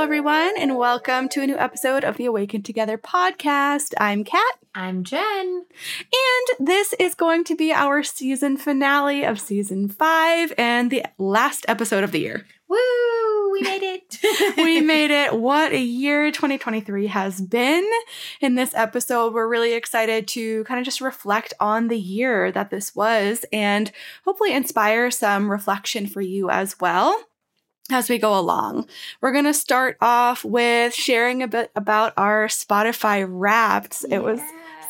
Hello, everyone, and welcome to a new episode of the Awaken Together podcast. I'm Kat. I'm Jenn. And this is going to be our season finale of season five and the last episode of the year. Woo! We made it. we made it. What a year 2023 has been. In this episode, we're really excited to kind of just reflect on the year that this was and hopefully inspire some reflection for you as well as we go along. We're going to start off with sharing a bit about our Spotify wraps. Yeah. It was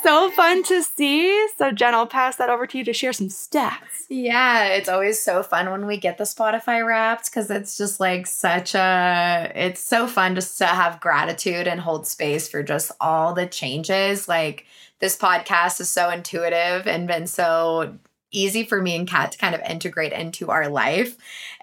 so fun to see. So, Jenn, I'll pass that over to you to share some stats. Yeah, it's always so fun when we get the Spotify wraps because it's just like such a, it's so fun just to have gratitude and hold space for just all the changes. Like, this podcast is so intuitive and been so easy for me and Kat to kind of integrate into our life.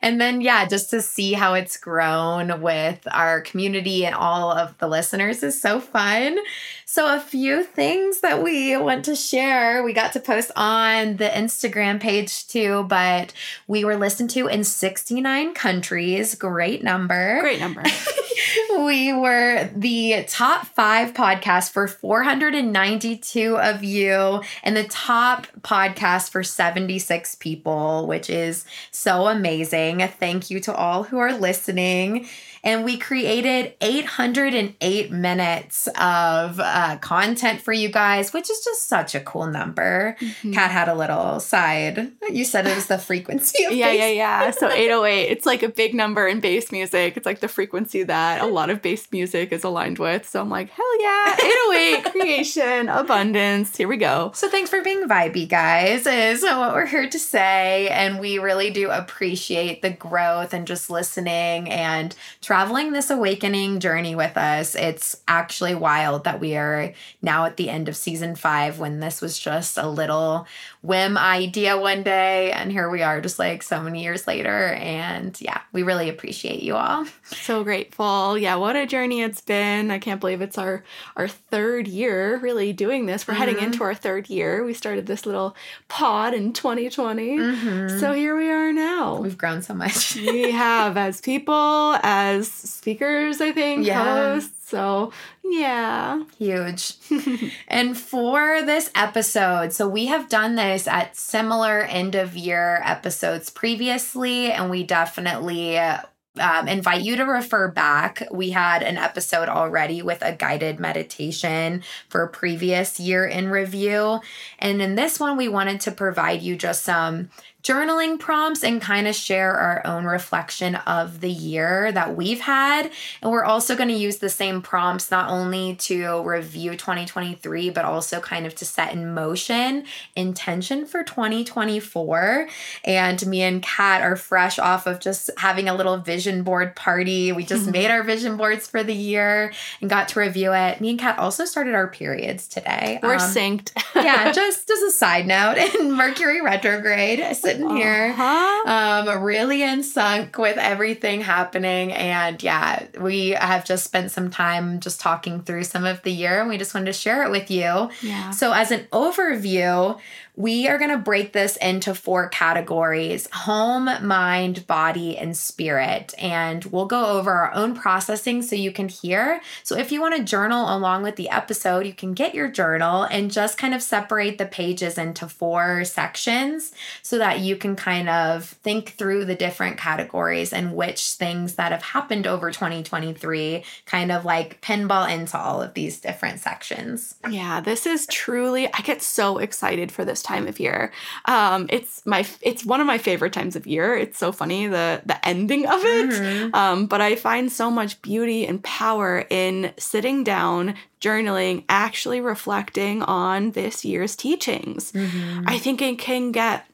And then, yeah, just to see how it's grown with our community and all of the listeners is so fun. So, a few things that we want to share. We got to post on the Instagram page too, but we were listened to in 69 countries. Great number. Great number. we were the top five podcast for 492 of you and the top podcast for 76 people, which is so amazing. A thank you to all who are listening and we created 808 minutes of uh, content for you guys, which is just such a cool number. Mm-hmm. Kat had a little side. You said it was the frequency of bass. yeah, yeah, yeah. So 808, it's like a big number in bass music. It's like the frequency that a lot of bass music is aligned with. So I'm like, hell yeah, 808, creation, abundance. Here we go. So thanks for being vibey, guys, is what we're here to say. And we really do appreciate the growth and just listening and traveling this awakening journey with us. It's actually wild that we are now at the end of season five when this was just a little whim idea one day. And here we are, just like so many years later. And yeah, we really appreciate you all. So grateful. Yeah, what a journey it's been. I can't believe it's our our third year really doing this. We're mm-hmm. heading into our third year. We started this little pod in 2020. Mm-hmm. So here we are now. We've grown so much. we have as people, as speakers, I think, yeah. hosts. So, yeah. Huge. and for this episode, so we have done this at similar end of year episodes previously, and we definitely um, invite you to refer back. We had an episode already with a guided meditation for previous year in review. And in this one, we wanted to provide you just some journaling prompts and kind of share our own reflection of the year that we've had. And we're also going to use the same prompts not only to review 2023, but also kind of to set in motion intention for 2024. And me and Kat are fresh off of just having a little vision board party. We just made our vision boards for the year and got to review it. Me and Kat also started our periods today. We're um, synced. yeah, just as a side note, in Mercury retrograde sitting here, uh-huh. um, really in sunk with everything happening. And yeah, we have just spent some time just talking through some of the year and we just wanted to share it with you. Yeah. So, as an overview, we are going to break this into four categories home, mind, body, and spirit. And we'll go over our own processing so you can hear. So, if you want to journal along with the episode, you can get your journal and just kind of separate the pages into four sections so that you can kind of think through the different categories and which things that have happened over 2023 kind of like pinball into all of these different sections. Yeah, this is truly, I get so excited for this time of year. Um, it's my it's one of my favorite times of year. It's so funny the the ending of it. Mm-hmm. Um, but I find so much beauty and power in sitting down, journaling, actually reflecting on this year's teachings. Mm-hmm. I think it can get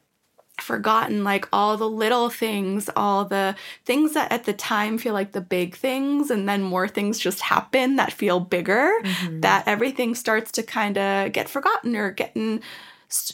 forgotten like all the little things, all the things that at the time feel like the big things, and then more things just happen that feel bigger, mm-hmm. that everything starts to kind of get forgotten or getting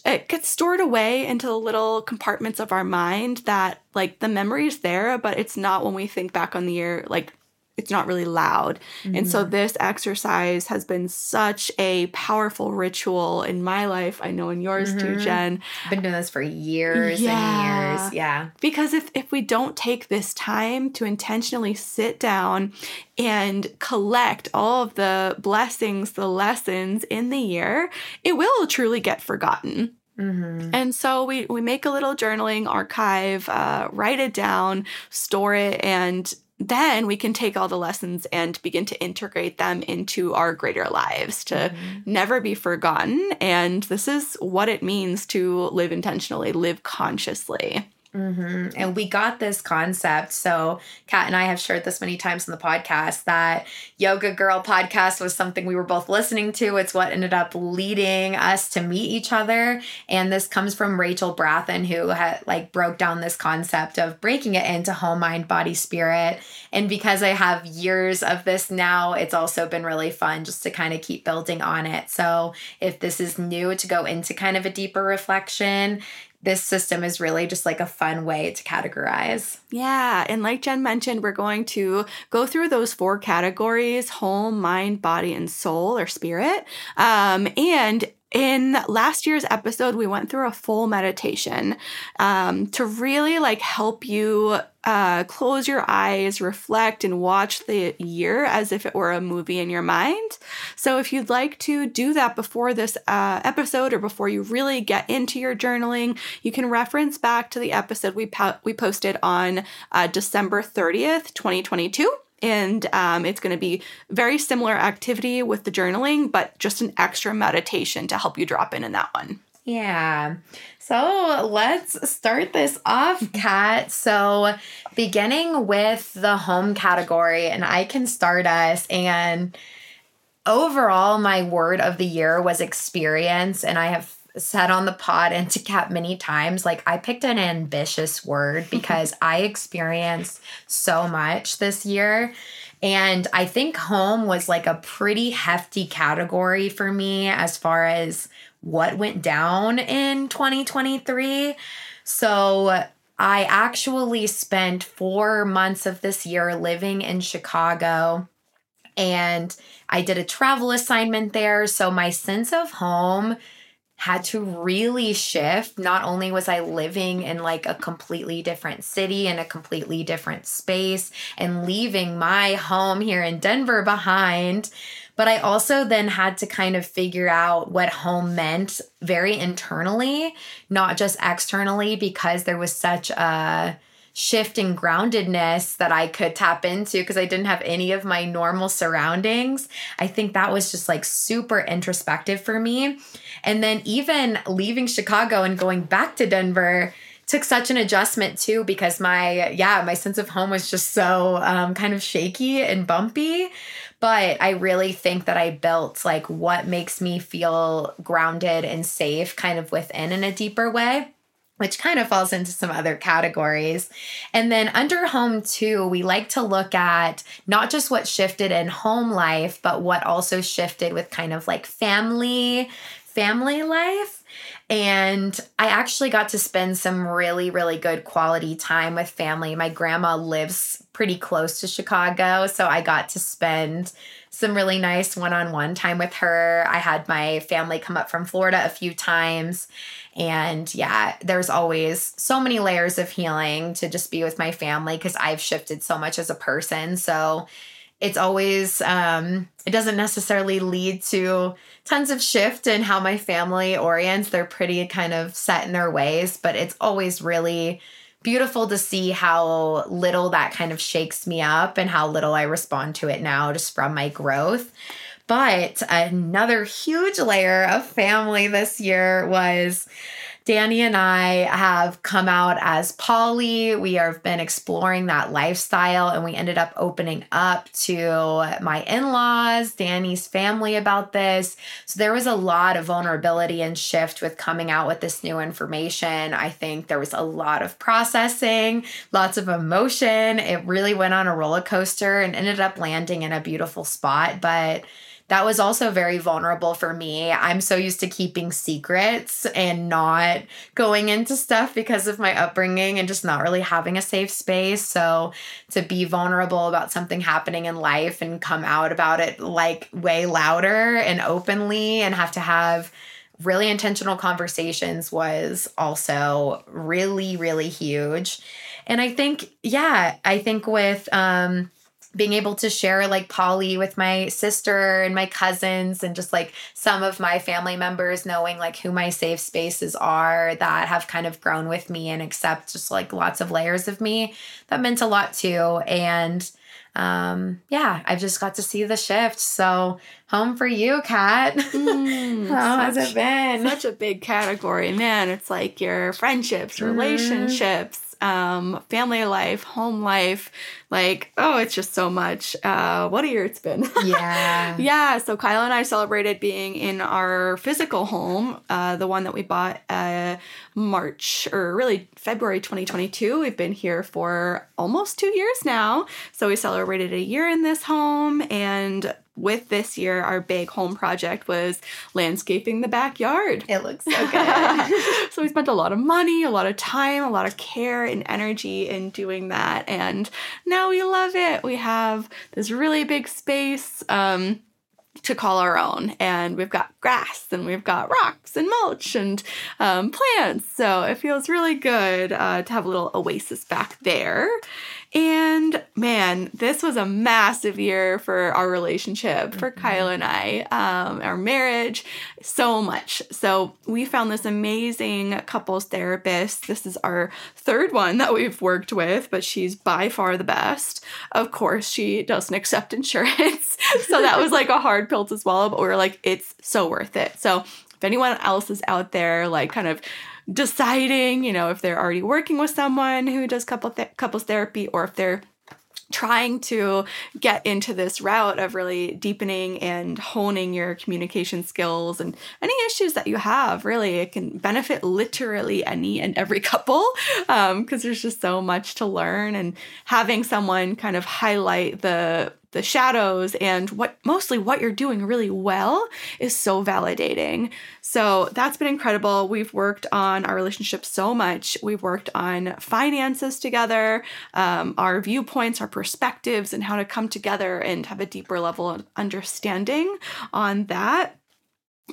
it gets stored away into the little compartments of our mind that like the memory is there but it's not when we think back on the year like it's not really loud. Mm-hmm. And so mm-hmm. this exercise has been such a powerful ritual in my life. I know in yours mm-hmm. too, Jenn. I've been doing this for years yeah. and years. Yeah. Because if if we don't take this time to intentionally sit down and collect all of the blessings, the lessons in the year, it will truly get forgotten. Mm-hmm. And so we, we make a little journaling archive, uh, write it down, store it, and then we can take all the lessons and begin to integrate them into our greater lives to mm-hmm. never be forgotten. And this is what it means to live intentionally, live consciously. Mm-hmm. And we got this concept. So, Kat and I have shared this many times in the podcast that Yoga Girl podcast was something we were both listening to. It's what ended up leading us to meet each other. And this comes from Rachel Brathen, who had like broke down this concept of breaking it into home, mind, body, spirit. And because I have years of this now, it's also been really fun just to kind of keep building on it. So, if this is new to go into kind of a deeper reflection, this system is really just like a fun way to categorize. Yeah. And like Jenn mentioned, we're going to go through those four categories home, mind, body, and soul or spirit. Um, and in last year's episode we went through a full meditation um, to really like help you uh, close your eyes reflect and watch the year as if it were a movie in your mind. So if you'd like to do that before this uh, episode or before you really get into your journaling you can reference back to the episode we, po- we posted on uh, december 30th 2022 and um, it's going to be very similar activity with the journaling but just an extra meditation to help you drop in in that one. Yeah. So let's start this off kat. So beginning with the home category and i can start us and overall my word of the year was experience and i have said on the pod and to Kat many times, like I picked an ambitious word because I experienced so much this year. And I think home was like a pretty hefty category for me as far as what went down in 2023. So I actually spent four months of this year living in Chicago and I did a travel assignment there. So my sense of home had to really shift. Not only was I living in like a completely different city and a completely different space and leaving my home here in Denver behind, but I also then had to kind of figure out what home meant very internally, not just externally, because there was such a shift in groundedness that I could tap into because I didn't have any of my normal surroundings. I think that was just like super introspective for me. And then even leaving Chicago and going back to Denver took such an adjustment too because my yeah my sense of home was just so um, kind of shaky and bumpy but i really think that i built like what makes me feel grounded and safe kind of within in a deeper way which kind of falls into some other categories. And then under home too, we like to look at not just what shifted in home life, but what also shifted with kind of like family, family life. And I actually got to spend some really, really good quality time with family. My grandma lives pretty close to Chicago, so I got to spend some really nice one on one time with her. I had my family come up from Florida a few times and yeah, there's always so many layers of healing to just be with my family because I've shifted so much as a person. So it's always um it doesn't necessarily lead to tons of shift in how my family orients. They're pretty kind of set in their ways, but it's always really beautiful to see how little that kind of shakes me up and how little I respond to it now just from my growth. But another huge layer of family this year was Danny and I have come out as poly. We have been exploring that lifestyle and we ended up opening up to my in laws, Danny's family about this. So there was a lot of vulnerability and shift with coming out with this new information. I think there was a lot of processing, lots of emotion. It really went on a roller coaster and ended up landing in a beautiful spot. But that was also very vulnerable for me. I'm so used to keeping secrets and not going into stuff because of my upbringing and just not really having a safe space. So to be vulnerable about something happening in life and come out about it like way louder and openly and have to have really intentional conversations was also really, really huge. And I think, yeah, I think with um, being able to share like poly with my sister and my cousins and just like some of my family members knowing like who my safe spaces are that have kind of grown with me and accept just like lots of layers of me. That meant a lot too. And um yeah i've just got to see the shift. So home for you kat. Mm, how has it been? such a big category man. It's like your friendships mm-hmm. relationships um, family life, home life. Like, oh, it's just so much. Uh, what a year it's been. Yeah. yeah. So Kyle and I celebrated being in our physical home, uh, the one that we bought uh, March or really February 2022. We've been here for almost two years now. So we celebrated a year in this home and with this year, our big home project was landscaping the backyard. It looks so good. so we spent a lot of money, a lot of time, a lot of care and energy in doing that. And now we love it. We have this really big space. Um, to call our own. And we've got grass and we've got rocks and mulch and um, plants. So it feels really good uh, to have a little oasis back there. And man, this was a massive year for our relationship, for mm-hmm. Kyle and I, um, our marriage, so much. So we found this amazing couples therapist. This is our third one that we've worked with, but she's by far the best. Of course, she doesn't accept insurance. so that was like a hard pill to swallow, but we are like, it's so worth it. So if anyone else is out there, like kind of deciding, you know, if they're already working with someone who does couple th- couples therapy or if they're trying to get into this route of really deepening and honing your communication skills and any issues that you have really it can benefit literally any and every couple because um, there's just so much to learn and having someone kind of highlight the the shadows and what mostly what you're doing really well is so validating. So that's been incredible. We've worked on our relationship so much. We've worked on finances together, um, our viewpoints, our perspectives, and how to come together and have a deeper level of understanding on that.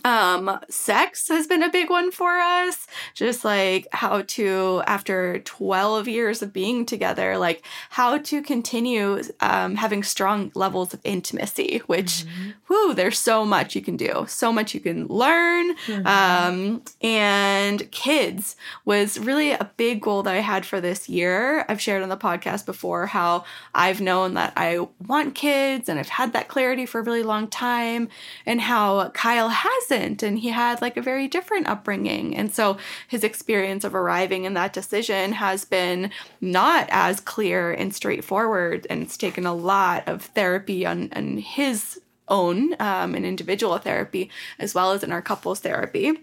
Um, sex has been a big one for us. Just like how to, after 12 years of being together, like how to continue um, having strong levels of intimacy, which, mm-hmm. whoo, there's so much you can do, so much you can learn. Mm-hmm. Um, and kids was really a big goal that I had for this year. I've shared on the podcast before how I've known that I want kids and I've had that clarity for a really long time, and how Kyle has wasn't and he had like a very different upbringing. And so his experience of arriving in that decision has been not as clear and straightforward and it's taken a lot of therapy on, on his own um, in individual therapy as well as in our couples therapy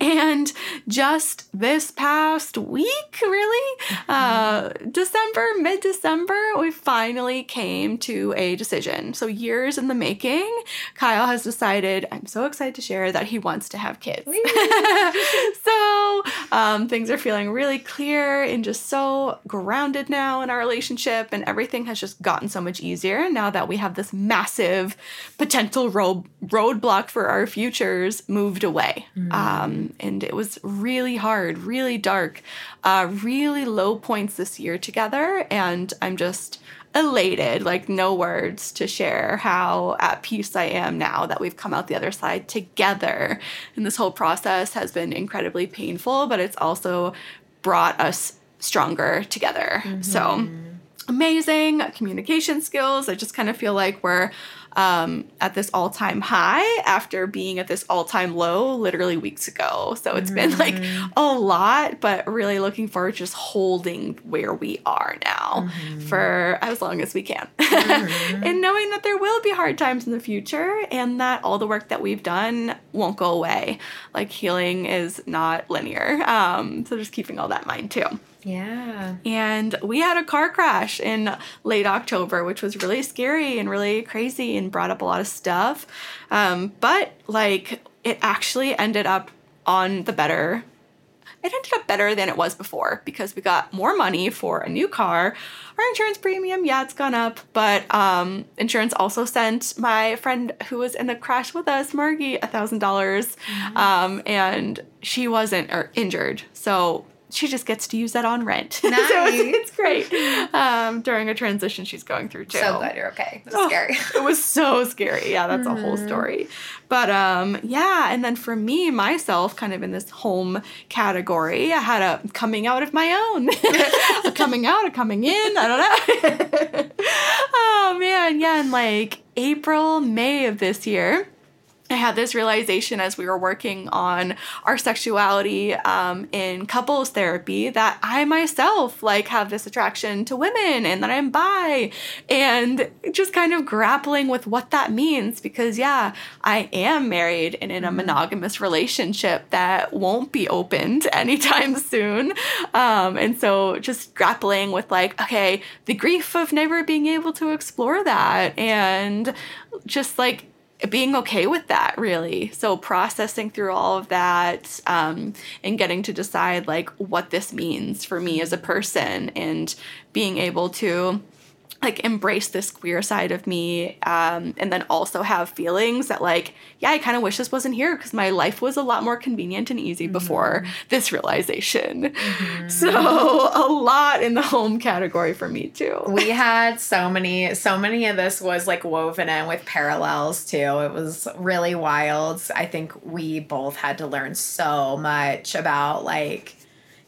and just this past week, really, uh, December, mid December, we finally came to a decision. So, years in the making, Kyle has decided, I'm so excited to share that he wants to have kids. so, um, things are feeling really clear and just so grounded now in our relationship, and everything has just gotten so much easier now that we have this massive potential road roadblock for our futures moved away. Mm. Um, and it was really hard, really dark, uh, really low points this year together. And I'm just elated, like no words to share how at peace I am now that we've come out the other side together. And this whole process has been incredibly painful, but it's also brought us stronger together. Mm-hmm. So amazing communication skills. I just kind of feel like we're um, at this all time high after being at this all time low literally weeks ago. So it's mm-hmm. been like a lot, but really looking forward to just holding where we are now mm-hmm. for as long as we can. Mm-hmm. and knowing that there will be hard times in the future and that all the work that we've done won't go away. Like healing is not linear. Um, so just keeping all that in mind too. Yeah. And we had a car crash in late October, which was really scary and really crazy and brought up a lot of stuff. Um, but like, it actually ended up on the better. It ended up better than it was before because we got more money for a new car. Our insurance premium, yeah, it's gone up, but um, insurance also sent my friend who was in the crash with us, Margie, a thousand dollars, um, and she wasn't or injured, so she just gets to use that on rent. Nice. so it's, it's great um, during a transition she's going through too. So glad you're okay. It was Oh, scary. it was so scary. Yeah, that's a whole story. But um, yeah, and then for me, myself, kind of in this home category, I had a coming out of my own. a coming out, a coming in. I don't know. oh man, yeah, in like April, May of this year. I had this realization as we were working on our sexuality um, in couples therapy that I myself like have this attraction to women and that I'm bi and just kind of grappling with what that means because yeah, I am married and in a monogamous relationship that won't be opened anytime soon. Um, and so just grappling with like, okay, the grief of never being able to explore that and just like being okay with that really. So processing through all of that um, and getting to decide like what this means for me as a person and being able to like embrace this queer side of me um, and then also have feelings that like yeah i kind of wish this wasn't here because my life was a lot more convenient and easy before this realization. So a lot in the home category for me too. We had so many so many of this was like woven in with parallels too. It was really wild. I think we both had to learn so much about like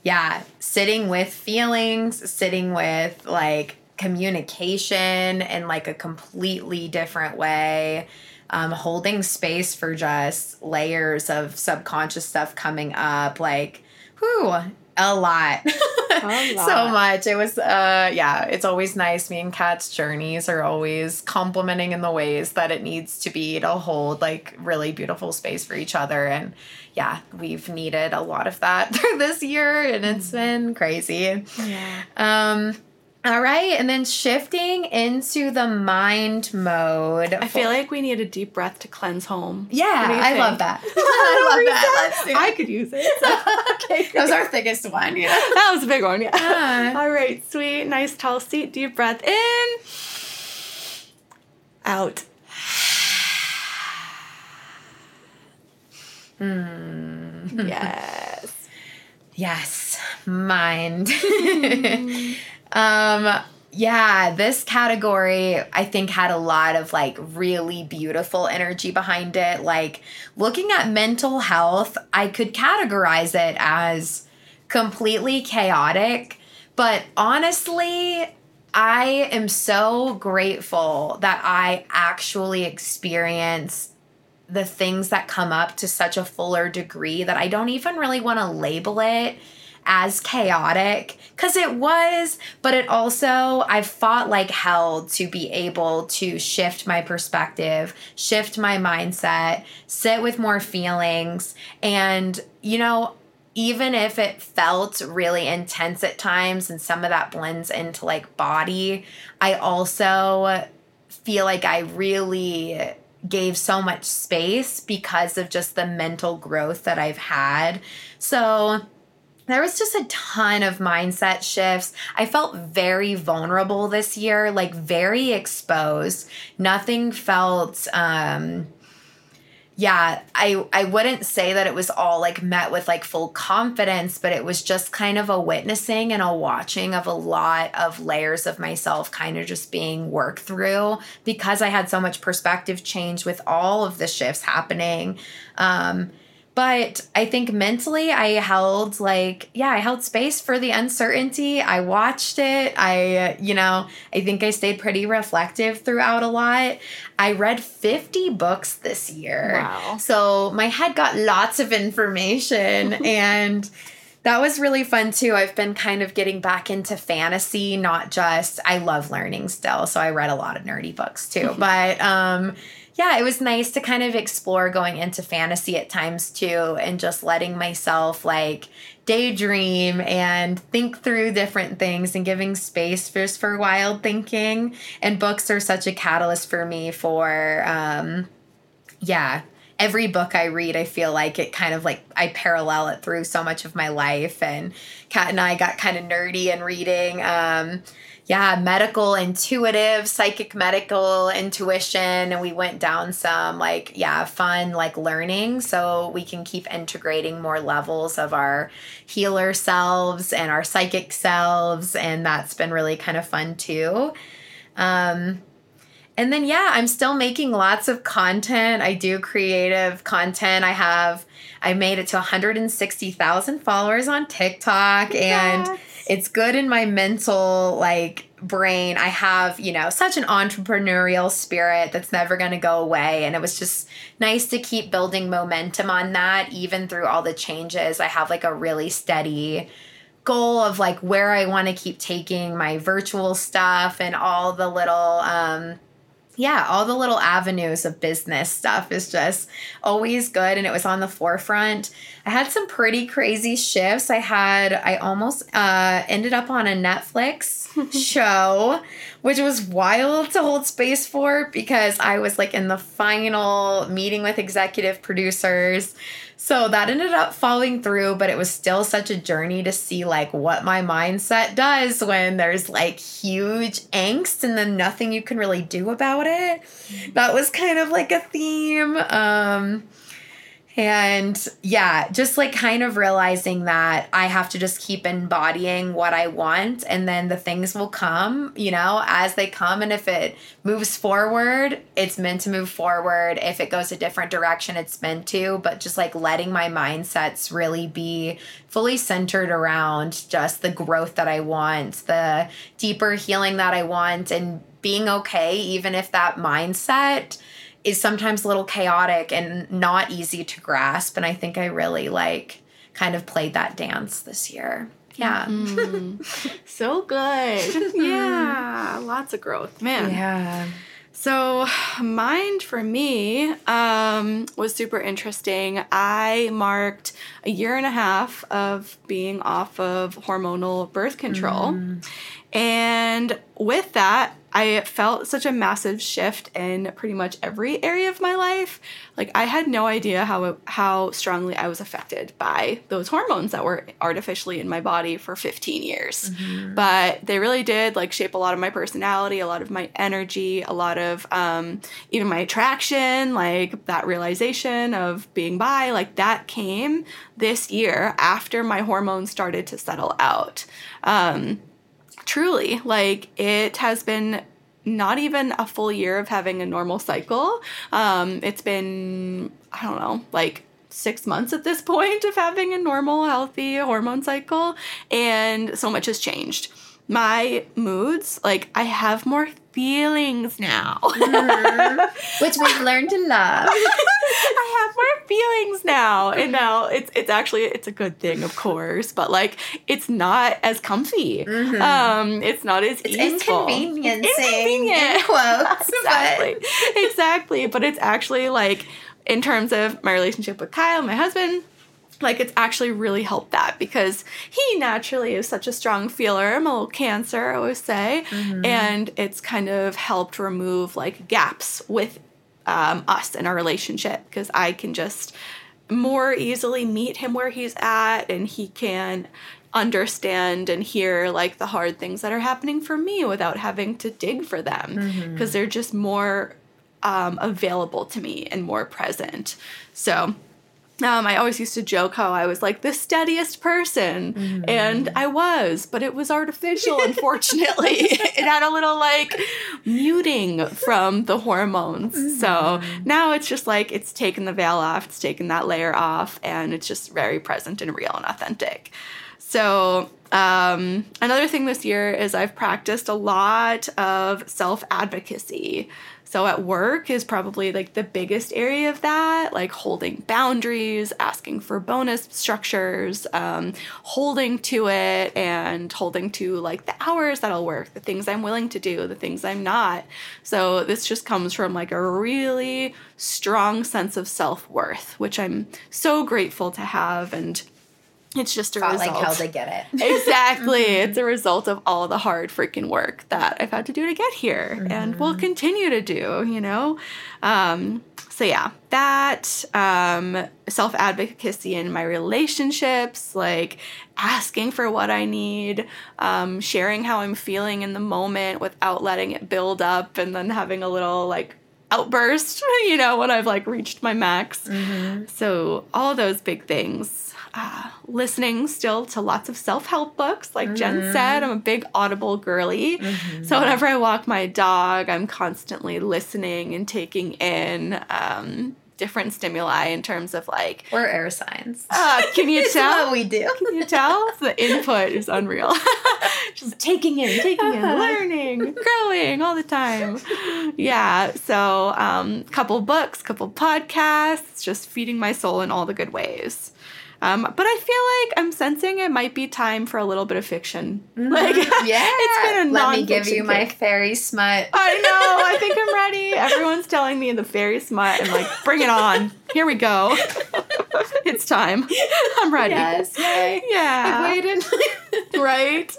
yeah sitting with feelings sitting with like communication in like a completely different way um, holding space for just layers of subconscious stuff coming up like whew a lot. A so much. It was uh yeah it's always nice. Me and kat's journeys are always complementing in the ways that it needs to be to hold like really beautiful space for each other. And yeah we've needed a lot of that through this year and it's been crazy. Yeah. Um all right and then shifting into the mind mode I feel like we need a deep breath to cleanse home. yeah What do you i think? love that i love that I could use it. okay, that was our thickest one know that was a big one. Yeah. Yeah. All right, sweet, nice, tall seat. Deep breath in, out. Hmm. Yes. Yes, mind. Um yeah, this category I think had a lot of like really beautiful energy behind it. Like looking at mental health, I could categorize it as completely chaotic, but honestly, I am so grateful that I actually experience the things that come up to such a fuller degree that I don't even really want to label it as chaotic because it was, but it also, I fought like hell to be able to shift my perspective, shift my mindset, sit with more feelings. And, you know, even if it felt really intense at times and some of that blends into like body, I also feel like I really gave so much space because of just the mental growth that I've had. So there was just a ton of mindset shifts. I felt very vulnerable this year, like very exposed. Nothing felt um yeah, I I wouldn't say that it was all like met with like full confidence, but it was just kind of a witnessing and a watching of a lot of layers of myself kind of just being worked through because I had so much perspective change with all of the shifts happening. Um but I think mentally I held like yeah, I held space for the uncertainty. I watched it. I you know, I think I stayed pretty reflective throughout a lot. I read 50 books this year. Wow. So my head got lots of information and that was really fun too. I've been kind of getting back into fantasy, not just I love learning still, so I read a lot of nerdy books too. but um yeah, it was nice to kind of explore going into fantasy at times too and just letting myself like daydream and think through different things and giving space just for wild thinking. And books are such a catalyst for me for, um, yeah, every book I read, I feel like it kind of like I parallel it through so much of my life. And Kat and I got kind of nerdy in reading. Um, yeah, medical, intuitive, psychic, medical, intuition. And we went down some like, yeah, fun, like learning so we can keep integrating more levels of our healer selves and our psychic selves. And that's been really kind of fun too. Um, and then, yeah, I'm still making lots of content. I do creative content. I have, I made it to 160,000 followers on TikTok. Yes. And it's good in my mental like brain. I have, you know, such an entrepreneurial spirit that's never going to go away and it was just nice to keep building momentum on that even through all the changes. I have like a really steady goal of like where I want to keep taking my virtual stuff and all the little um yeah, all the little avenues of business stuff is just always good. And it was on the forefront. I had some pretty crazy shifts. I had, I almost uh, ended up on a Netflix show, which was wild to hold space for because I was like in the final meeting with executive producers. So that ended up falling through, but it was still such a journey to see like what my mindset does when there's like huge angst and then nothing you can really do about it. That was kind of like a theme. Um and yeah, just like kind of realizing that I have to just keep embodying what I want and then the things will come, you know, as they come. And if it moves forward, it's meant to move forward. If it goes a different direction, it's meant to. But just like letting my mindsets really be fully centered around just the growth that I want, the deeper healing that I want, and being okay, even if that mindset is sometimes a little chaotic and not easy to grasp. And I think I really like kind of played that dance this year. Yeah. Mm. so good. yeah. Lots of growth. Man. Yeah. So, mind for me um, was super interesting. I marked a year and a half of being off of hormonal birth control. Mm. And with that, I felt such a massive shift in pretty much every area of my life. Like I had no idea how how strongly I was affected by those hormones that were artificially in my body for 15 years. Mm-hmm. But they really did like shape a lot of my personality, a lot of my energy, a lot of um, even my attraction, like that realization of being bi, like that came this year after my hormones started to settle out. Um, truly like it has been not even a full year of having a normal cycle. Um, it's been i don't know like six months at this point of having a normal healthy hormone cycle and so much has changed my moods like i have more feelings now. mm-hmm. Which we've learned to love. I have more feelings now. And now it's it's actually it's a good thing, of course, but like it's not as comfy. Mm-hmm. Um it's not as it's easeful. inconveniencing inconvenient. quotes. exactly. But. exactly. But it's actually like in terms of my relationship with Kyle, my husband, like it's actually really helped that because he naturally is such a strong feeler. I'm a little cancer, I always say. Mm-hmm. And it's kind of helped remove like gaps with um, us in our relationship because I can just more easily meet him where he's at and he can understand and hear like the hard things that are happening for me without having to dig for them because mm-hmm. they're just more um, available to me and more present. So um, I always used to joke how I was like the steadiest person, mm-hmm. and I was, but it was artificial, unfortunately. it had a little like muting from the hormones. Mm-hmm. So now it's just like it's taken the veil off, it's taken that layer off, and it's just very present and real and authentic. So, um, another thing this year is I've practiced a lot of self advocacy. So at work is probably like the biggest area of that, like holding boundaries, asking for bonus structures, um, holding to it, and holding to like the hours that I'll work, the things I'm willing to do, the things I'm not. So this just comes from like a really strong sense of self worth, which I'm so grateful to have. And it's just a Fought result. like hell to get it. exactly. It's a result of all the hard freaking work that I've had to do to get here and will continue to do, you know? Um, so, yeah, that um, self advocacy in my relationships, like asking for what I need, um, sharing how I'm feeling in the moment without letting it build up and then having a little like outburst, you know, when I've like reached my max. So, all those big things. Uh, listening still to lots of self help books. Like Jenn said, I'm a big Audible girly. So, whenever I walk my dog, I'm constantly listening and taking in um, different stimuli in terms of like, We're air signs. uh, can you tell? what we do. Can you tell? The input is unreal. Just taking in, taking in, learning, growing all the time. Yeah. So, um, couple books, couple podcasts, just feeding my soul in all the good ways. Um, but I feel like I'm sensing it might be time for a little bit of fiction. Like, yeah. it's been a Let me give you my fairy smut. I know. I think I'm ready. Everyone's telling me the fairy smut. I'm like, bring it on. Here we go. it's time. I'm ready. Yes. Yay. Yeah. I've waited. right?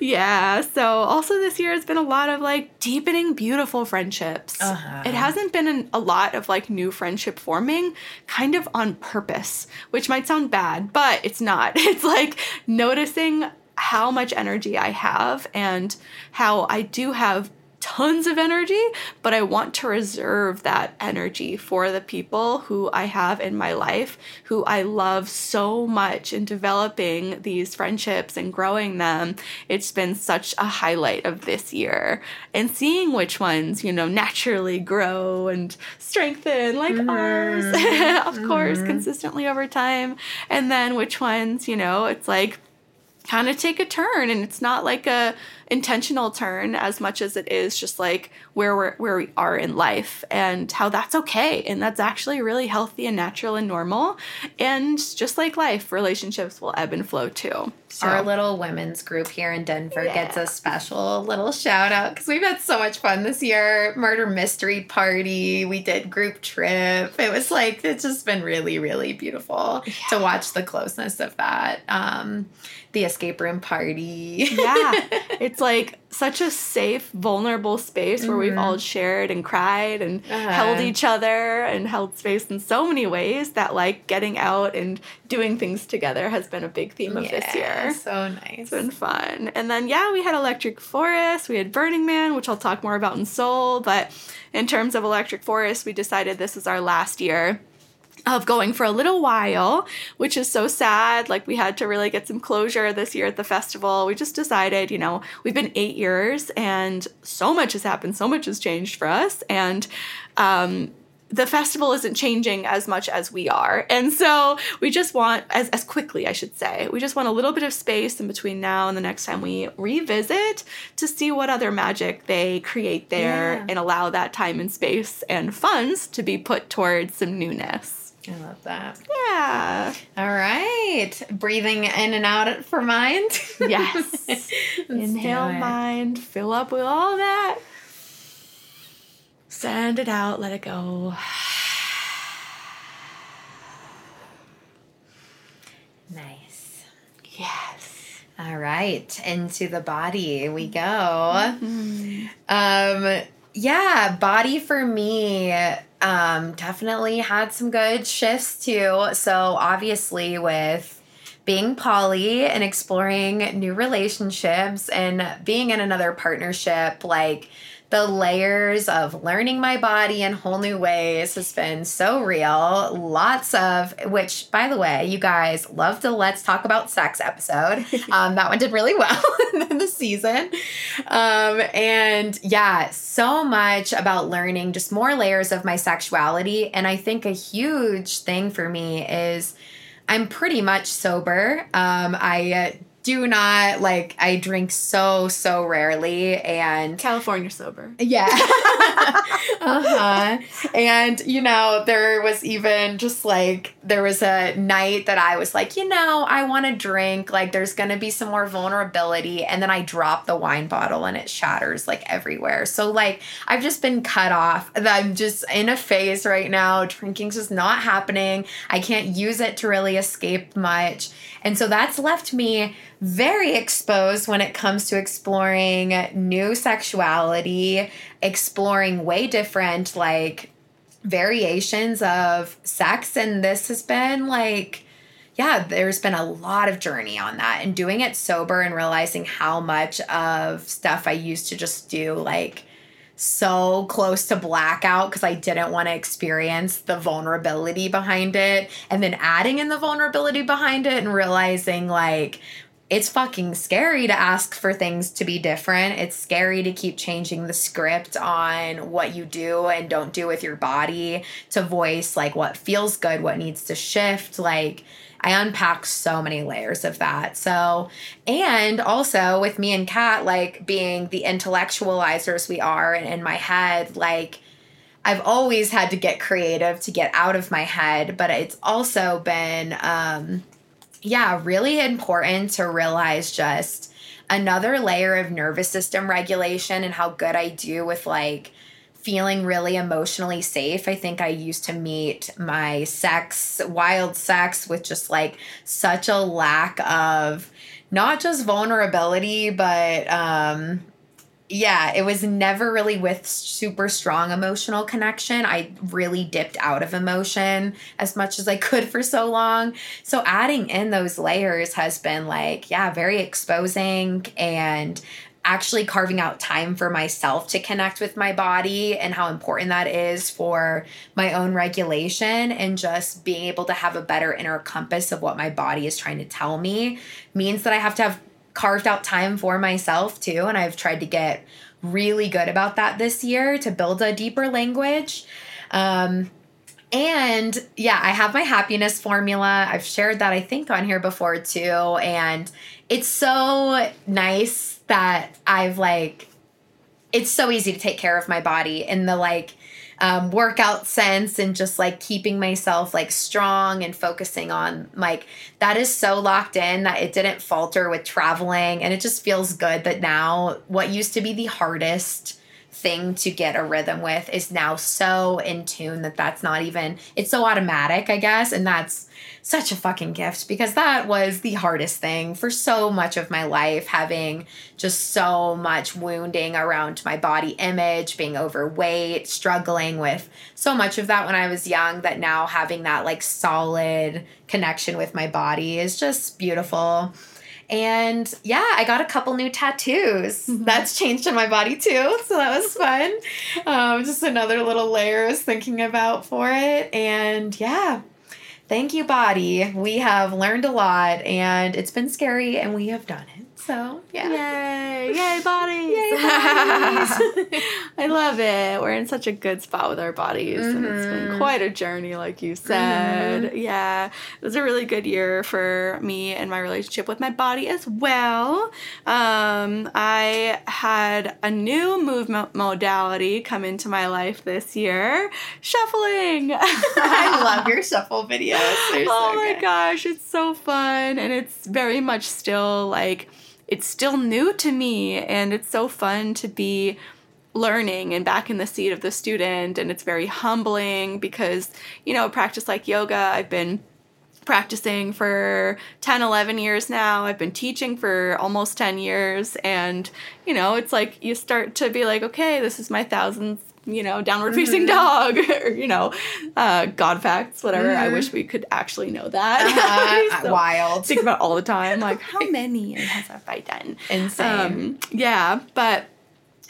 Yeah. So also this year has been a lot of like deepening beautiful friendships. Uh-huh. It hasn't been an, a lot of like new friendship forming kind of on purpose, which might sound bad, but it's not. It's like noticing how much energy I have and how I do have tons of energy, but I want to reserve that energy for the people who I have in my life, who I love so much in developing these friendships and growing them. It's been such a highlight of this year. And seeing which ones, you know, naturally grow and strengthen, like mm-hmm. ours, of course, mm-hmm. consistently over time. And then which ones, you know, it's like, kind of take a turn and it's not like a intentional turn as much as it is just like where we're where we are in life and how that's okay. And that's actually really healthy and natural and normal. And just like life relationships will ebb and flow too so Our little women's group here in Denver gets a special little shout out because we've had so much fun this year. Murder mystery party. We did group trip. It was like it's just been really, really beautiful to watch the closeness of that. Um, the escape room party. yeah it's like such a safe vulnerable space where we've all shared and cried and Uh-huh. held each other and held space in so many ways that like getting out and doing things together has been a big theme of this year So nice. It's been fun. And then, yeah, we had Electric Forest, we had Burning Man, which I'll talk more about in Soul, But in terms of Electric Forest, we decided this is our last year of going for a little while, which is so sad. Like, we had to really get some closure this year at the festival. We just decided, you know, we've been eight years and so much has happened, so much has changed for us. And, um, the festival isn't changing as much as we are. And so we just want, as, as quickly, I should say, we just want a little bit of space in between now and the next time we revisit to see what other magic they create there Yeah. and allow that time and space and funds to be put towards some newness. I love that. Yeah. All right. Breathing in and out for mind. Yes. Inhale, mind, fill up with all that. Send it out, let it go. Nice. Yes. All right, into the body we go. Um, yeah, body for me um definitely had some good shifts too. So obviously with being poly and exploring new relationships and being in another partnership, like the layers of learning my body in whole new ways has been so real. Lots of which, by the way, you guys love the Let's Talk About Sex episode. Um, that one did really well in the season. Um, and yeah, so much about learning just more layers of my sexuality. And I think a huge thing for me is I'm pretty much sober. Um, I uh, do not like I drink so so rarely and California sober. Yeah. uh-huh. And you know, there was even just like there was a night that I was like, you know, I want to drink, like there's going to be some more vulnerability and then I drop the wine bottle and it shatters like everywhere. So like I've just been cut off. I'm just in a phase right now. Drinking's just not happening. I can't use it to really escape much. And so that's left me very exposed when it comes to exploring new sexuality, exploring way different like variations of sex. And this has been like yeah, there's been a lot of journey on that and doing it sober and realizing how much of stuff I used to just do like so close to blackout because I didn't want to experience the vulnerability behind it. And then adding in the vulnerability behind it and realizing, like, it's fucking scary to ask for things to be different. It's scary to keep changing the script on what you do and don't do with your body to voice like what feels good, what needs to shift. Like, I unpacked so many layers of that. So, and also with me and Kat, like being the intellectualizers we are, and in my head, like, I've always had to get creative to get out of my head, but it's also been, um, yeah, really important to realize just another layer of nervous system regulation and how good I do with like feeling really emotionally safe. I think I used to meet my sex, wild sex, with just like such a lack of not just vulnerability, but um, yeah, it was never really with super strong emotional connection. I really dipped out of emotion as much as I could for so long. So adding in those layers has been like, yeah, very exposing and actually carving out time for myself to connect with my body and how important that is for my own regulation and just being able to have a better inner compass of what my body is trying to tell me means that I have to have carved out time for myself too. And I've tried to get really good about that this year to build a deeper language. Um, and yeah, I have my happiness formula. I've shared that I think on here before too. And it's so nice that I've like, it's so easy to take care of my body in the like, um, workout sense and just like keeping myself like strong and focusing on like that is so locked in that it didn't falter with traveling and it just feels good that now what used to be the hardest thing to get a rhythm with is now so in tune that that's not even it's so automatic i guess and that's such a fucking gift because that was the hardest thing for so much of my life having just so much wounding around my body image being overweight struggling with so much of that when i was young that now having that like solid connection with my body is just beautiful and yeah, I got a couple new tattoos. Mm-hmm. That's changed in my body too. So that was fun. Um, just another little layer I was thinking about for it. And yeah, thank you, body. We have learned a lot and it's been scary and we have done it. So yeah. Yay. Yay, bodies. Yay, bodies. I love it. We're in such a good spot with our bodies. Mm-hmm. And it's been mm-hmm. quite a journey, like you said. Mm-hmm. Yeah. It was a really good year for me and my relationship with my body as well. Um, I had a new movement modality come into my life this year shuffling. I love your shuffle videos. They're oh so my good. gosh, it's so fun. And it's very much still like, it's still new to me and it's so fun to be learning and back in the seat of the student and it's very humbling because you know practice like yoga i've been practicing for 10 11 years now. I've been teaching for almost 10 years and you know it's like you start to be like okay this is my thousandth you know, downward facing mm-hmm. dog, or you know, uh, God facts, whatever. Mm-hmm. I wish we could actually know that. Uh-huh. so Wild. Think about all the time, like how many has I done? Insane. Um, yeah, but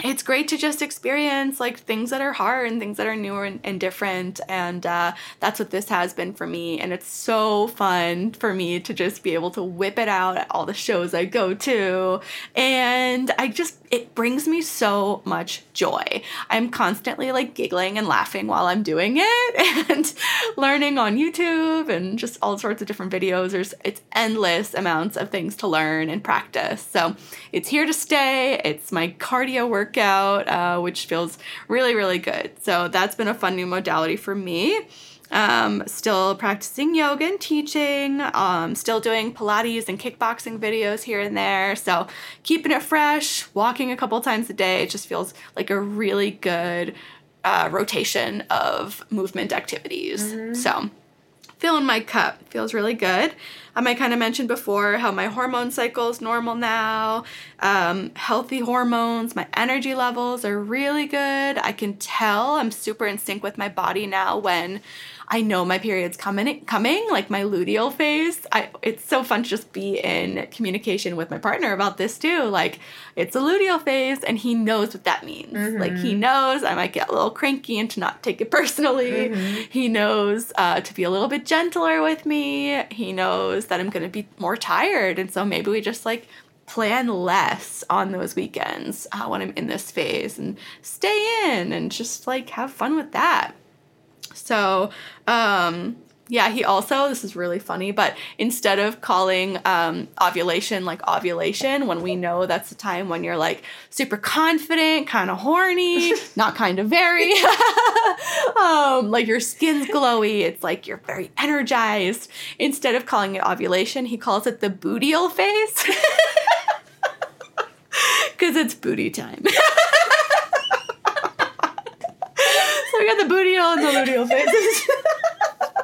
it's great to just experience like things that are hard and things that are newer and, and different and uh, that's what this has been for me and it's so fun for me to just be able to whip it out at all the shows i go to and i just it brings me so much joy i'm constantly like giggling and laughing while i'm doing it and learning on youtube and just all sorts of different videos there's it's endless amounts of things to learn and practice so it's here to stay it's my cardio workout, uh, which feels really, really good. So that's been a fun new modality for me. Um, still practicing yoga and teaching, um, still doing Pilates and kickboxing videos here and there. So keeping it fresh, walking a couple times a day, it just feels like a really good uh, rotation of movement activities. Mm-hmm. So filling my cup feels really good. Um, I kind of mentioned before how my hormone cycle is normal now, um, healthy hormones, my energy levels are really good. I can tell I'm super in sync with my body now when I know my period's coming coming, like my luteal phase. I it's so fun to just be in communication with my partner about this too. Like it's a luteal phase and he knows what that means. Mm-hmm. Like he knows I might get a little cranky and to not take it personally. Mm-hmm. He knows uh, to be a little bit gentler with me. He knows that I'm gonna be more tired. And so maybe we just like plan less on those weekends uh, when I'm in this phase and stay in and just like have fun with that. So, um, yeah, he also, this is really funny, but instead of calling um, ovulation like ovulation, when we know that's the time when you're like super confident, kind of horny, not kind of very, um, like your skin's glowy, it's like you're very energized. Instead of calling it ovulation, he calls it the bootial phase. Because it's booty time. so we got the booty on the luteal phases.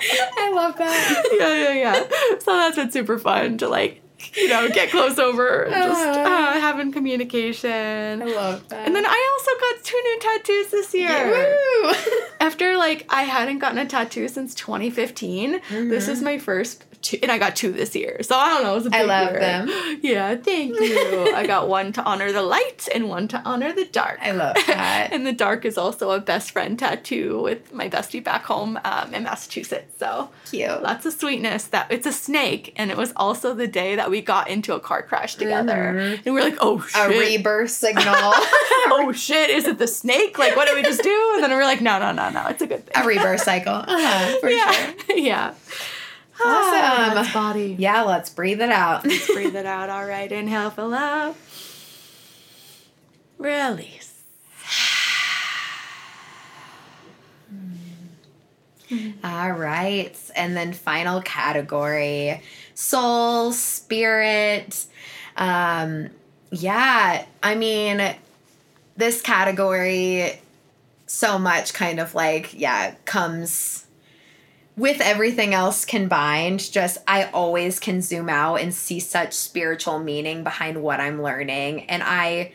I love that. Yeah, yeah, yeah. So that's been super fun to like you know, get close over, and just uh, uh, having communication. I love that. And then I also got two new tattoos this year. Woo! After like I hadn't gotten a tattoo since 2015, mm-hmm. this is my first two, and I got two this year. So I don't know. It was a big I love year. them. Yeah, thank you. I got one to honor the light and one to honor the dark. I love that. and the dark is also a best friend tattoo with my bestie back home um, in Massachusetts. So cute. Lots of sweetness. That it's a snake, and it was also the day that we got into a car crash together, mm-hmm. and we're like, oh shit, a rebirth signal. oh shit, is it the snake? Like, what did we just do? And then we're like, no, no, no, no, it's a good thing. A rebirth cycle. Uh-huh, for yeah. sure. Yeah. Awesome. Ah, body. Yeah, let's breathe it out. let's breathe it out. All right. Inhale for love. Release. All right. And then final category soul, spirit. Um, yeah, I mean, this category so much kind of like, yeah, comes with everything else combined, just I always can zoom out and see such spiritual meaning behind what I'm learning. And I,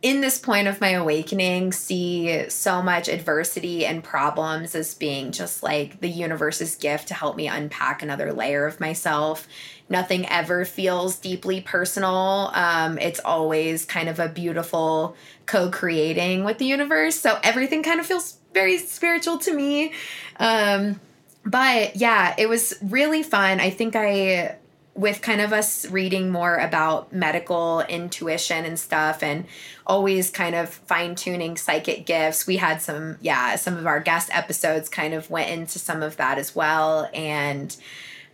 in this point of my awakening, see so much adversity and problems as being just like the universe's gift to help me unpack another layer of myself. Nothing ever feels deeply personal. Um, it's always kind of a beautiful co creating with the universe. So everything kind of feels very spiritual to me. Um, but yeah, it was really fun. I think I with kind of us reading more about medical intuition and stuff and always kind of fine tuning psychic gifts. We had some, yeah, some of our guest episodes kind of went into some of that as well. And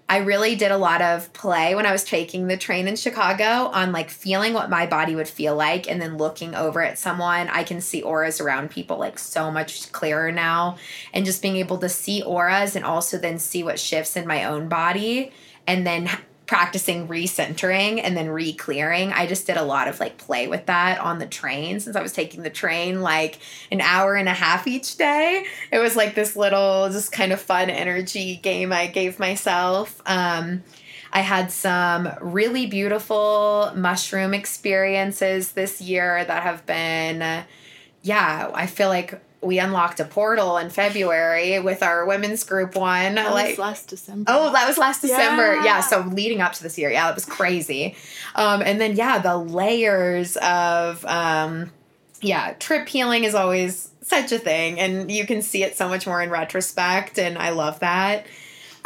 I really did a lot of play when I was taking the train in Chicago on like feeling what my body would feel like and then looking over at someone. I can see auras around people like so much clearer now. And just being able to see auras and also then see what shifts in my own body and then practicing recentering and then re-clearing. I just did a lot of like play with that on the train since I was taking the train like an hour and a half each day. It was like this little just kind of fun energy game I gave myself. Um I had some really beautiful mushroom experiences this year that have been yeah, I feel like we unlocked a portal in February with our women's group one. That like last December. Oh, that was last December. Yeah. yeah. So leading up to this year, yeah, that was crazy. Um, and then yeah, the layers of um, yeah, trip healing is always such a thing, and you can see it so much more in retrospect, and I love that.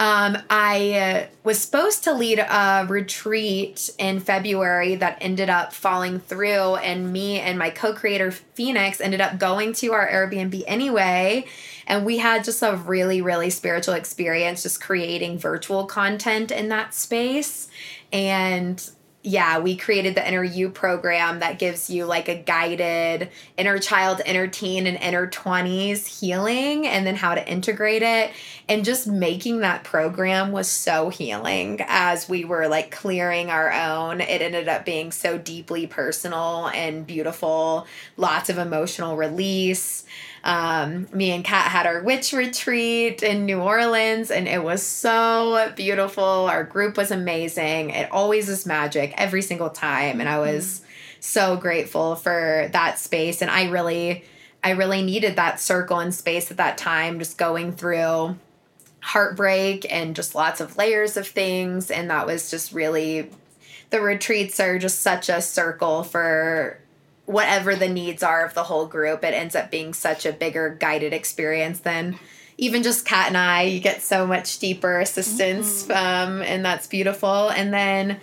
Um, I uh, was supposed to lead a retreat in February that ended up falling through, and me and my co creator Phoenix ended up going to our Airbnb anyway. And we had just a really, really spiritual experience just creating virtual content in that space. And yeah, we created the Inner You program that gives you like a guided inner child, inner teen, and inner 20s healing and then how to integrate it. And just making that program was so healing as we were like clearing our own. It ended up being so deeply personal and beautiful, lots of emotional release. Um, me and Kat had our witch retreat in New Orleans, and it was so beautiful. Our group was amazing. It always is magic every single time, and I was mm-hmm. so grateful for that space. And I really, I really needed that circle and space at that time, just going through heartbreak and just lots of layers of things. And that was just really the retreats are just such a circle for whatever the needs are of the whole group, it ends up being such a bigger guided experience than even just Kat and I. You get so much deeper assistance, mm-hmm. um, and that's beautiful. And then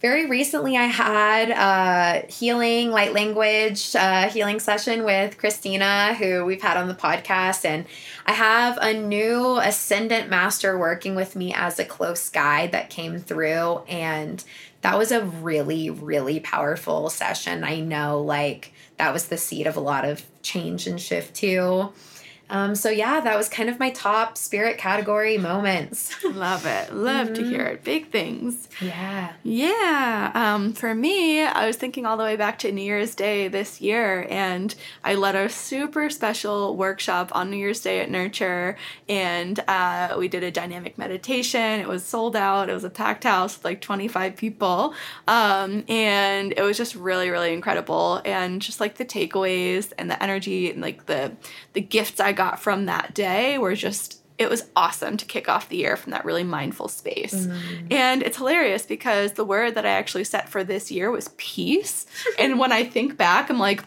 very recently, I had a healing, light language uh, healing session with Christina, who we've had on the podcast. And I have a new ascended master working with me as a close guide that came through. And that was a really, really powerful session. I know, like, that was the seed of a lot of change and shift too. Um, so yeah, that was kind of my top spirit category moments. Love it. Love mm-hmm. to hear it. Big things. Yeah. Yeah. Um, for me, I was thinking all the way back to New Year's Day this year, and I led a super special workshop on New Year's Day at Nurture, and uh, we did a dynamic meditation. It was sold out. It was a packed house with like 25 people, um, and it was just really, really incredible. And just like the takeaways and the energy and like the the gifts I got from that day were just it was awesome to kick off the year from that really mindful space. Mm. And it's hilarious because the word that I actually set for this year was peace. and when I think back, I'm like,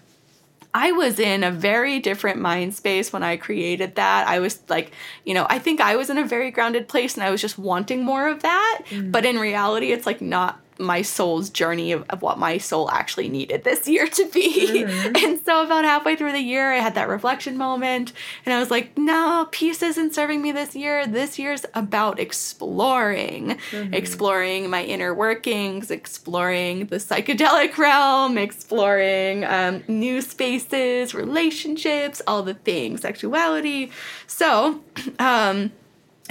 I was in a very different mind space when I created that. I was like, you know, I think I was in a very grounded place and I was just wanting more of that. Mm. But in reality, it's like not my soul's journey of, of, what my soul actually needed this year to be. Mm-hmm. And so about halfway through the year, I had that reflection moment and I was like, no, peace isn't serving me this year. This year's about exploring, mm-hmm. exploring my inner workings, exploring the psychedelic realm, exploring um, new spaces, relationships, all the things, sexuality. So, um,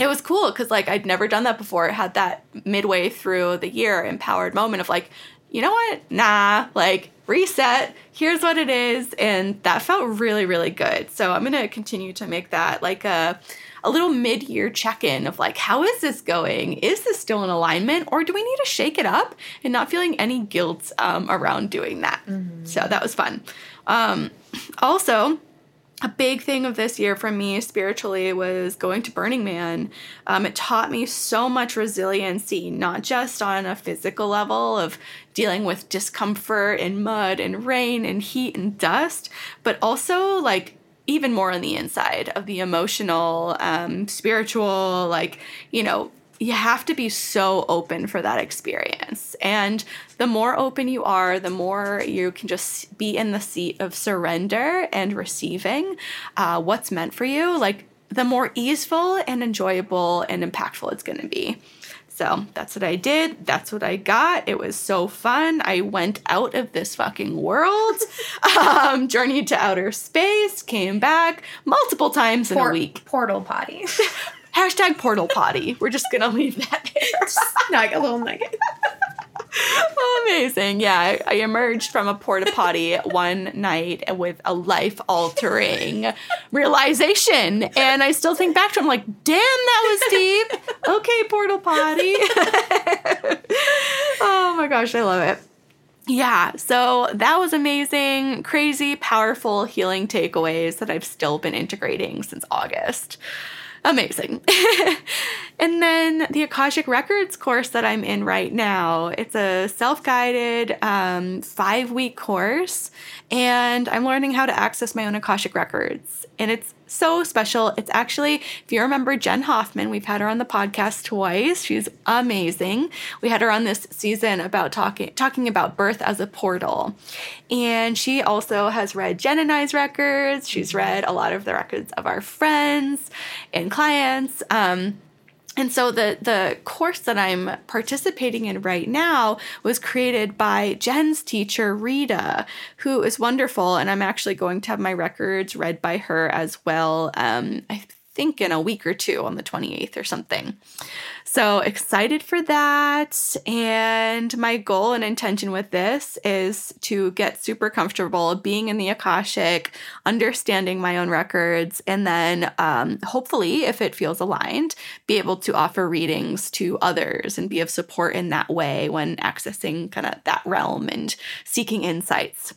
it was cool because like I'd never done that before. It had that midway through the year empowered moment of like, you know what? Nah, like reset. Here's what it is, and that felt really really good. So I'm gonna continue to make that like a a little mid-year check-in of like how is this going is this still in alignment or do we need to shake it up and not feeling any guilt um, around doing that mm-hmm. so that was fun um, also a big thing of this year for me spiritually was going to Burning Man. Um, it taught me so much resiliency, not just on a physical level of dealing with discomfort and mud and rain and heat and dust, but also like even more on the inside of the emotional, um, spiritual, like, you know, you have to be so open for that experience. And the more open you are, the more you can just be in the seat of surrender and receiving uh, what's meant for you, like the more easeful and enjoyable and impactful it's going to be. So that's what I did. That's what I got. It was so fun. I went out of this fucking world, um, journeyed to outer space, came back multiple times in a week. Portal potty. Hashtag portal potty. We're just gonna leave that there. Snug, a little nugget. Amazing. Yeah, I, I, emerged from a porta potty one night with a life altering realization. And I still think back to it, I'm like, damn, that was deep. okay, portal potty. oh my gosh, I love it. Yeah, so that was amazing, crazy, powerful healing takeaways that I've still been integrating since August. Amazing. and then the Akashic Records course that I'm in right now, it's a self guided um, five week course, and I'm learning how to access my own Akashic Records. And it's so special. It's actually, if you remember Jen Hoffman, we've had her on the podcast twice. She's amazing. We had her on this season about talking talking about birth as a portal. And she also has read Jenn and I's records. She's read a lot of the records of our friends and clients. Um, and so the the course that I'm participating in right now was created by Jen's teacher Rita, who is wonderful, and I'm actually going to have my records read by her as well. Um, I think in a week or two on the 28th or something. So excited for that. And my goal and intention with this is to get super comfortable being in the Akashic, understanding my own records, and then um, hopefully, if it feels aligned, be able to offer readings to others and be of support in that way when accessing kind of that realm and seeking insights.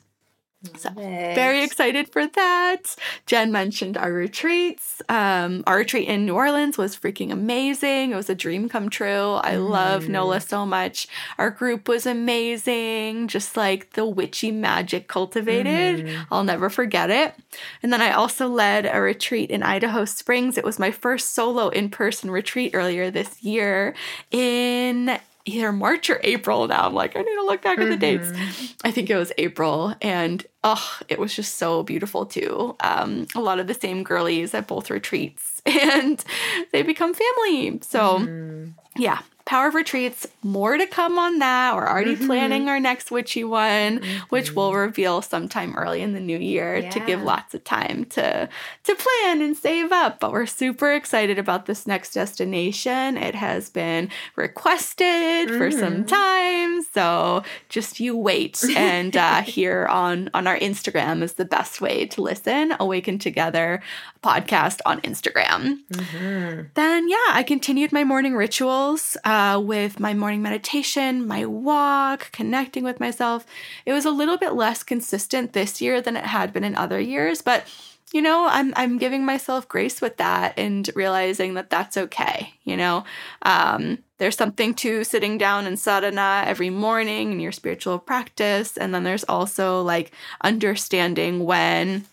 So very excited for that. Jenn mentioned our retreats. Um, our retreat in New Orleans was freaking amazing. It was a dream come true. I mm. love NOLA so much. Our group was amazing. Just like the witchy magic cultivated. Mm. I'll never forget it. And then I also led a retreat in Idaho Springs. It was my first solo in person retreat earlier this year in either March or April now. I'm like, I need to look back at the dates. Mm-hmm. I think it was April. And oh, it was just so beautiful too. Um, a lot of the same girlies at both retreats and they become family. So mm-hmm. yeah, Power of Retreats, more to come on that. We're already mm-hmm. planning our next witchy one, mm-hmm. which we'll reveal sometime early in the new year yeah. to give lots of time to to plan and save up. But we're super excited about this next destination. It has been requested mm-hmm. for some mm-hmm. time, so just you wait. And uh, here on on our Instagram is the best way to listen. Awaken Together podcast on Instagram. Mm-hmm. Then yeah, I continued my morning rituals. Uh, uh, with my morning meditation, my walk, connecting with myself. It was a little bit less consistent this year than it had been in other years, but you know, I'm I'm giving myself grace with that and realizing that that's okay. You know, um, there's something to sitting down in sadhana every morning in your spiritual practice, and then there's also like understanding when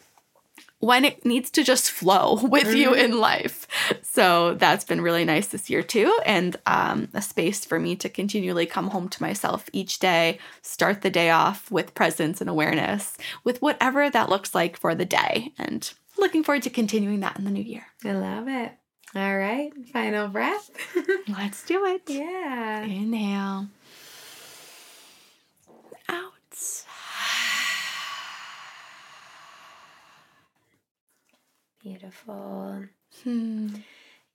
when it needs to just flow with mm-hmm. you in life. So that's been really nice this year too. And um, a space for me to continually come home to myself each day, start the day off with presence and awareness, with whatever that looks like for the day. And looking forward to continuing that in the new year. I love it. All right, final breath. Let's do it. Yeah. Inhale. Beautiful. Hmm.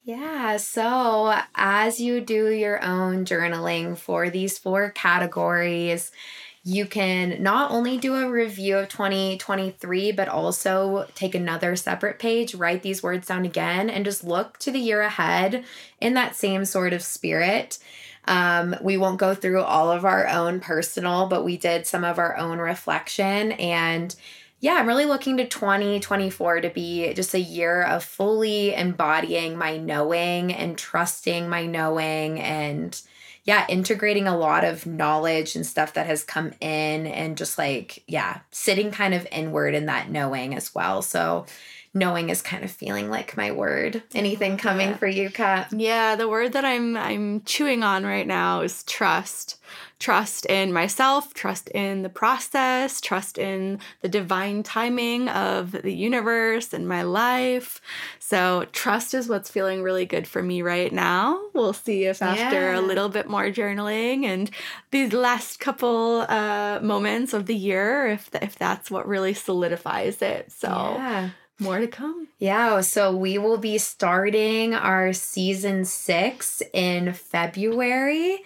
Yeah. So, as you do your own journaling for these four categories, you can not only do a review of 2023, but also take another separate page, write these words down again, and just look to the year ahead in that same sort of spirit. Um, we won't go through all of our own personal, but we did some of our own reflection and yeah, I'm really looking to 2024 to be just a year of fully embodying my knowing and trusting my knowing and yeah, integrating a lot of knowledge and stuff that has come in and just like, yeah, sitting kind of inward in that knowing as well. So, knowing is kind of feeling like my word. Anything coming yeah. for you, Kat? Yeah, the word that I'm I'm chewing on right now is trust trust in myself, trust in the process, trust in the divine timing of the universe and my life. So, trust is what's feeling really good for me right now. We'll see if after yeah. a little bit more journaling and these last couple uh, moments of the year, if, if that's what really solidifies it. So, yeah. More to come. Yeah, so we will be starting our season six in February.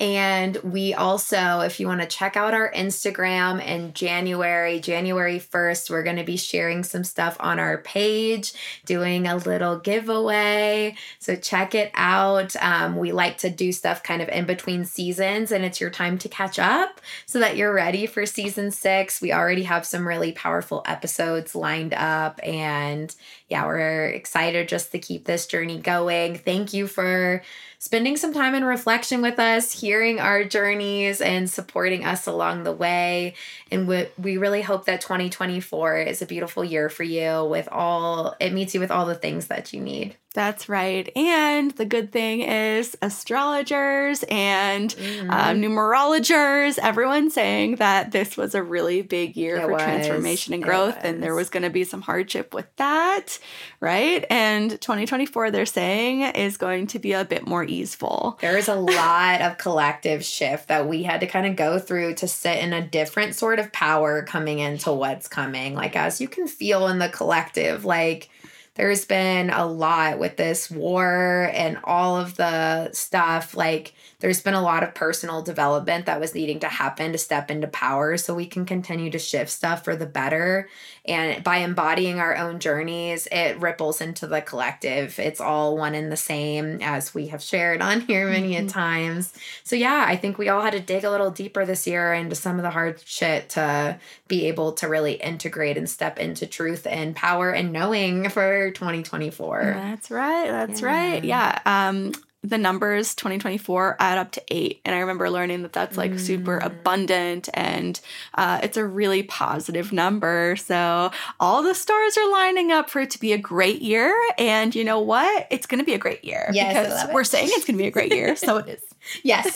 And we also, if you want to check out our Instagram in January, January 1st, we're going to be sharing some stuff on our page, doing a little giveaway. So check it out. Um, we like to do stuff kind of in between seasons, and it's your time to catch up so that you're ready for season six. We already have some really powerful episodes lined up. And yeah, we're excited just to keep this journey going. Thank you for spending some time in reflection with us, hearing our journeys, and supporting us along the way. And we, we really hope that 2024 is a beautiful year for you with all, it meets you with all the things that you need. That's right. And the good thing is, astrologers and mm-hmm. um, numerologers, everyone saying that this was a really big year it for was. transformation and growth, and there was going to be some hardship with that, right? And 2024, they're saying, is going to be a bit more easeful. There is a lot of collective shift that we had to kind of go through to sit in a different sort of power coming into what's coming. Like, as you can feel in the collective, like, there's been a lot with this war and all of the stuff. Like, there's been a lot of personal development that was needing to happen to step into power so we can continue to shift stuff for the better. And by embodying our own journeys, it ripples into the collective. It's all one and the same, as we have shared on here many mm-hmm. times. So, yeah, I think we all had to dig a little deeper this year into some of the hard shit to be able to really integrate and step into truth and power and knowing for 2024. That's right. That's yeah. right. Yeah. Um, the numbers 2024 add up to eight. And I remember learning that that's like mm. super abundant and uh, it's a really positive number. So all the stars are lining up for it to be a great year. And you know what? It's going to be a great year. Yes, because we're saying it's going to be a great year. So it is. Yes.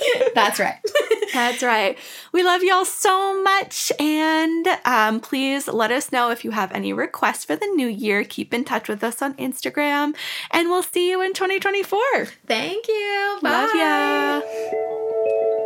That's right. That's right. We love y'all so much. And um, please let us know if you have any requests for the new year. Keep in touch with us on Instagram. And we'll see you in 2024. Thank you. Bye. Love ya.